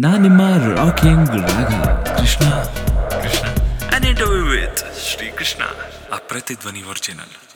ನಾ ನಿಮ್ಮ ರಾಕಿಂಗ್ ರಾಗ Krishna. Krishna. An interview with Shri Krishna ಆ ಪ್ರತಿಧ್ವನಿ ಒರಿಜಿನಲ್